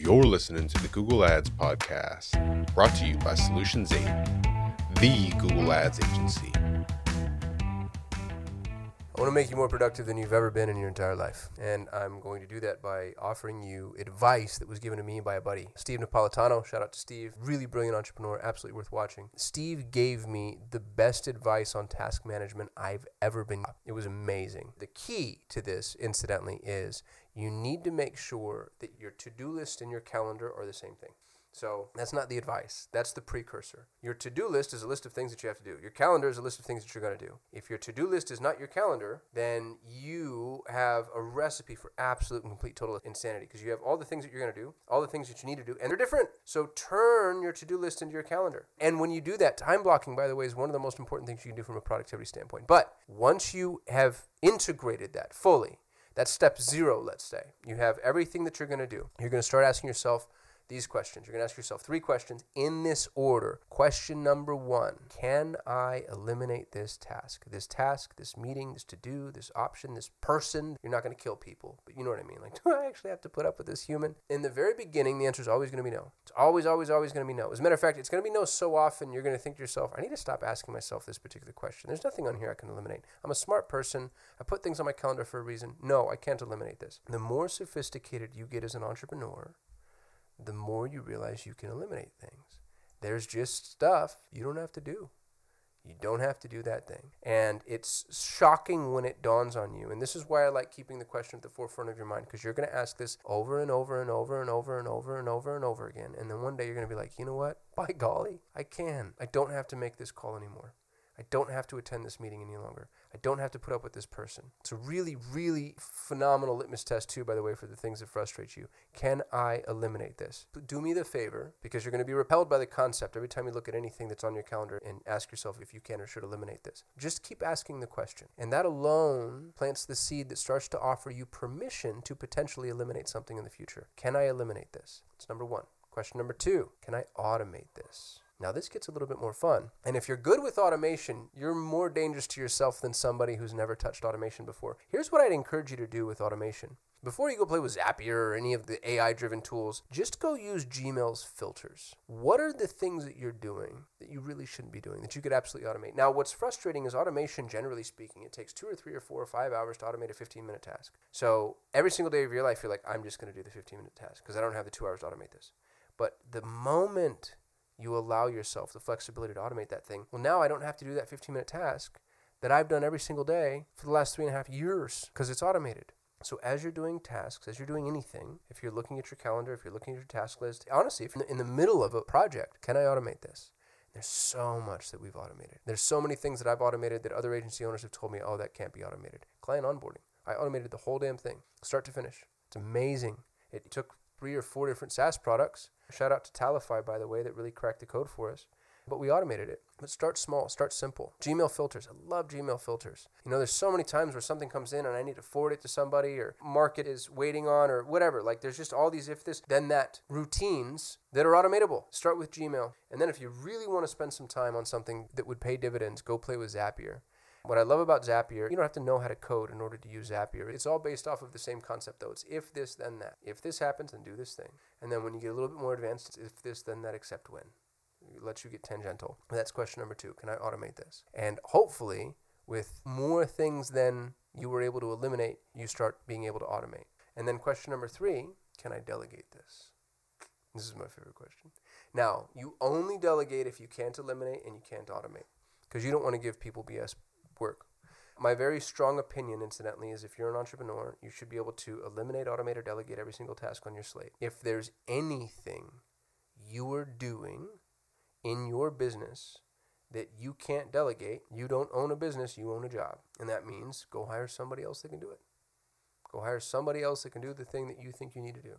You're listening to the Google Ads Podcast, brought to you by Solutions 8, the Google Ads agency. I want to make you more productive than you've ever been in your entire life. And I'm going to do that by offering you advice that was given to me by a buddy, Steve Napolitano. Shout out to Steve. Really brilliant entrepreneur, absolutely worth watching. Steve gave me the best advice on task management I've ever been. It was amazing. The key to this, incidentally, is you need to make sure that your to do list and your calendar are the same thing. So that's not the advice. That's the precursor. Your to do list is a list of things that you have to do. Your calendar is a list of things that you're going to do. If your to do list is not your calendar, then you have a recipe for absolute and complete total insanity because you have all the things that you're going to do, all the things that you need to do, and they're different. So turn your to do list into your calendar. And when you do that, time blocking, by the way, is one of the most important things you can do from a productivity standpoint. But once you have integrated that fully, that's step zero, let's say. You have everything that you're going to do. You're going to start asking yourself, these questions. You're going to ask yourself three questions in this order. Question number one Can I eliminate this task? This task, this meeting, this to do, this option, this person. You're not going to kill people, but you know what I mean. Like, do I actually have to put up with this human? In the very beginning, the answer is always going to be no. It's always, always, always going to be no. As a matter of fact, it's going to be no so often you're going to think to yourself, I need to stop asking myself this particular question. There's nothing on here I can eliminate. I'm a smart person. I put things on my calendar for a reason. No, I can't eliminate this. The more sophisticated you get as an entrepreneur, the more you realize you can eliminate things. There's just stuff you don't have to do. You don't have to do that thing. And it's shocking when it dawns on you. And this is why I like keeping the question at the forefront of your mind because you're going to ask this over and over and over and over and over and over and over again. And then one day you're going to be like, you know what? By golly, I can. I don't have to make this call anymore. I don't have to attend this meeting any longer. I don't have to put up with this person. It's a really, really phenomenal litmus test, too, by the way, for the things that frustrate you. Can I eliminate this? Do me the favor, because you're going to be repelled by the concept every time you look at anything that's on your calendar and ask yourself if you can or should eliminate this. Just keep asking the question. And that alone plants the seed that starts to offer you permission to potentially eliminate something in the future. Can I eliminate this? It's number one. Question number two Can I automate this? Now, this gets a little bit more fun. And if you're good with automation, you're more dangerous to yourself than somebody who's never touched automation before. Here's what I'd encourage you to do with automation. Before you go play with Zapier or any of the AI driven tools, just go use Gmail's filters. What are the things that you're doing that you really shouldn't be doing that you could absolutely automate? Now, what's frustrating is automation, generally speaking, it takes two or three or four or five hours to automate a 15 minute task. So every single day of your life, you're like, I'm just going to do the 15 minute task because I don't have the two hours to automate this. But the moment you allow yourself the flexibility to automate that thing. Well, now I don't have to do that 15 minute task that I've done every single day for the last three and a half years because it's automated. So as you're doing tasks, as you're doing anything, if you're looking at your calendar, if you're looking at your task list, honestly, if you're in the middle of a project, can I automate this? There's so much that we've automated. There's so many things that I've automated that other agency owners have told me, oh, that can't be automated. Client onboarding. I automated the whole damn thing, start to finish. It's amazing. It took three or four different SaaS products. Shout out to Tallyfy, by the way, that really cracked the code for us. But we automated it. But start small, start simple. Gmail filters. I love Gmail filters. You know, there's so many times where something comes in and I need to forward it to somebody or market is waiting on or whatever. Like there's just all these if this, then that routines that are automatable. Start with Gmail. And then if you really want to spend some time on something that would pay dividends, go play with Zapier. What I love about Zapier, you don't have to know how to code in order to use Zapier. It's all based off of the same concept, though. It's if this, then that. If this happens, then do this thing. And then when you get a little bit more advanced, it's if this, then that, except when. It lets you get tangential. That's question number two. Can I automate this? And hopefully, with more things than you were able to eliminate, you start being able to automate. And then question number three can I delegate this? This is my favorite question. Now, you only delegate if you can't eliminate and you can't automate because you don't want to give people BS work. My very strong opinion, incidentally, is if you're an entrepreneur, you should be able to eliminate, automate, or delegate every single task on your slate. If there's anything you are doing in your business that you can't delegate, you don't own a business, you own a job. And that means go hire somebody else that can do it. Go hire somebody else that can do the thing that you think you need to do.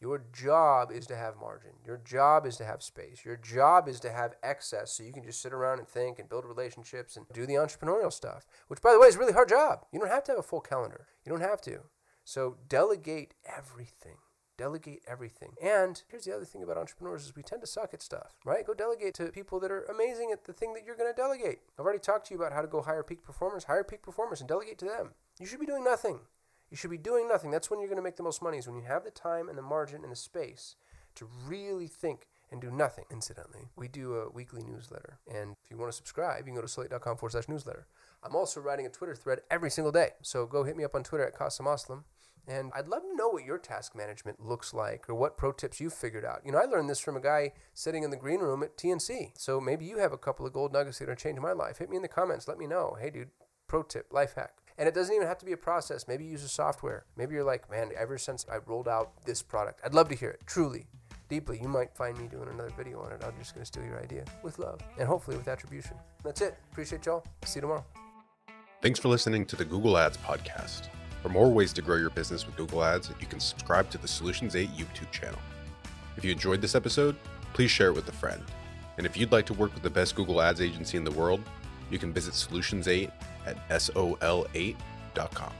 Your job is to have margin. Your job is to have space. Your job is to have excess so you can just sit around and think and build relationships and do the entrepreneurial stuff, which, by the way, is a really hard job. You don't have to have a full calendar. You don't have to. So delegate everything. Delegate everything. And here's the other thing about entrepreneurs is we tend to suck at stuff, right? Go delegate to people that are amazing at the thing that you're going to delegate. I've already talked to you about how to go hire peak performers. Hire peak performers and delegate to them. You should be doing nothing. You should be doing nothing. That's when you're going to make the most money, is when you have the time and the margin and the space to really think and do nothing. Incidentally, we do a weekly newsletter. And if you want to subscribe, you can go to sol8.com forward slash newsletter. I'm also writing a Twitter thread every single day. So go hit me up on Twitter at Kasim Aslam. And I'd love to know what your task management looks like or what pro tips you've figured out. You know, I learned this from a guy sitting in the green room at TNC. So maybe you have a couple of gold nuggets that are changing my life. Hit me in the comments. Let me know. Hey, dude, pro tip, life hack. And it doesn't even have to be a process. Maybe you use a software. Maybe you're like, man, ever since I rolled out this product, I'd love to hear it, truly, deeply. You might find me doing another video on it. I'm just going to steal your idea with love and hopefully with attribution. That's it. Appreciate y'all. See you tomorrow. Thanks for listening to the Google Ads Podcast. For more ways to grow your business with Google Ads, you can subscribe to the Solutions 8 YouTube channel. If you enjoyed this episode, please share it with a friend. And if you'd like to work with the best Google Ads agency in the world, you can visit Solutions 8 at sol8.com.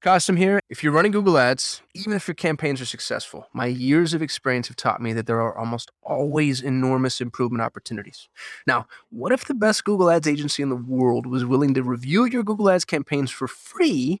Kasim here. If you're running Google Ads, even if your campaigns are successful, my years of experience have taught me that there are almost always enormous improvement opportunities. Now, what if the best Google Ads agency in the world was willing to review your Google Ads campaigns for free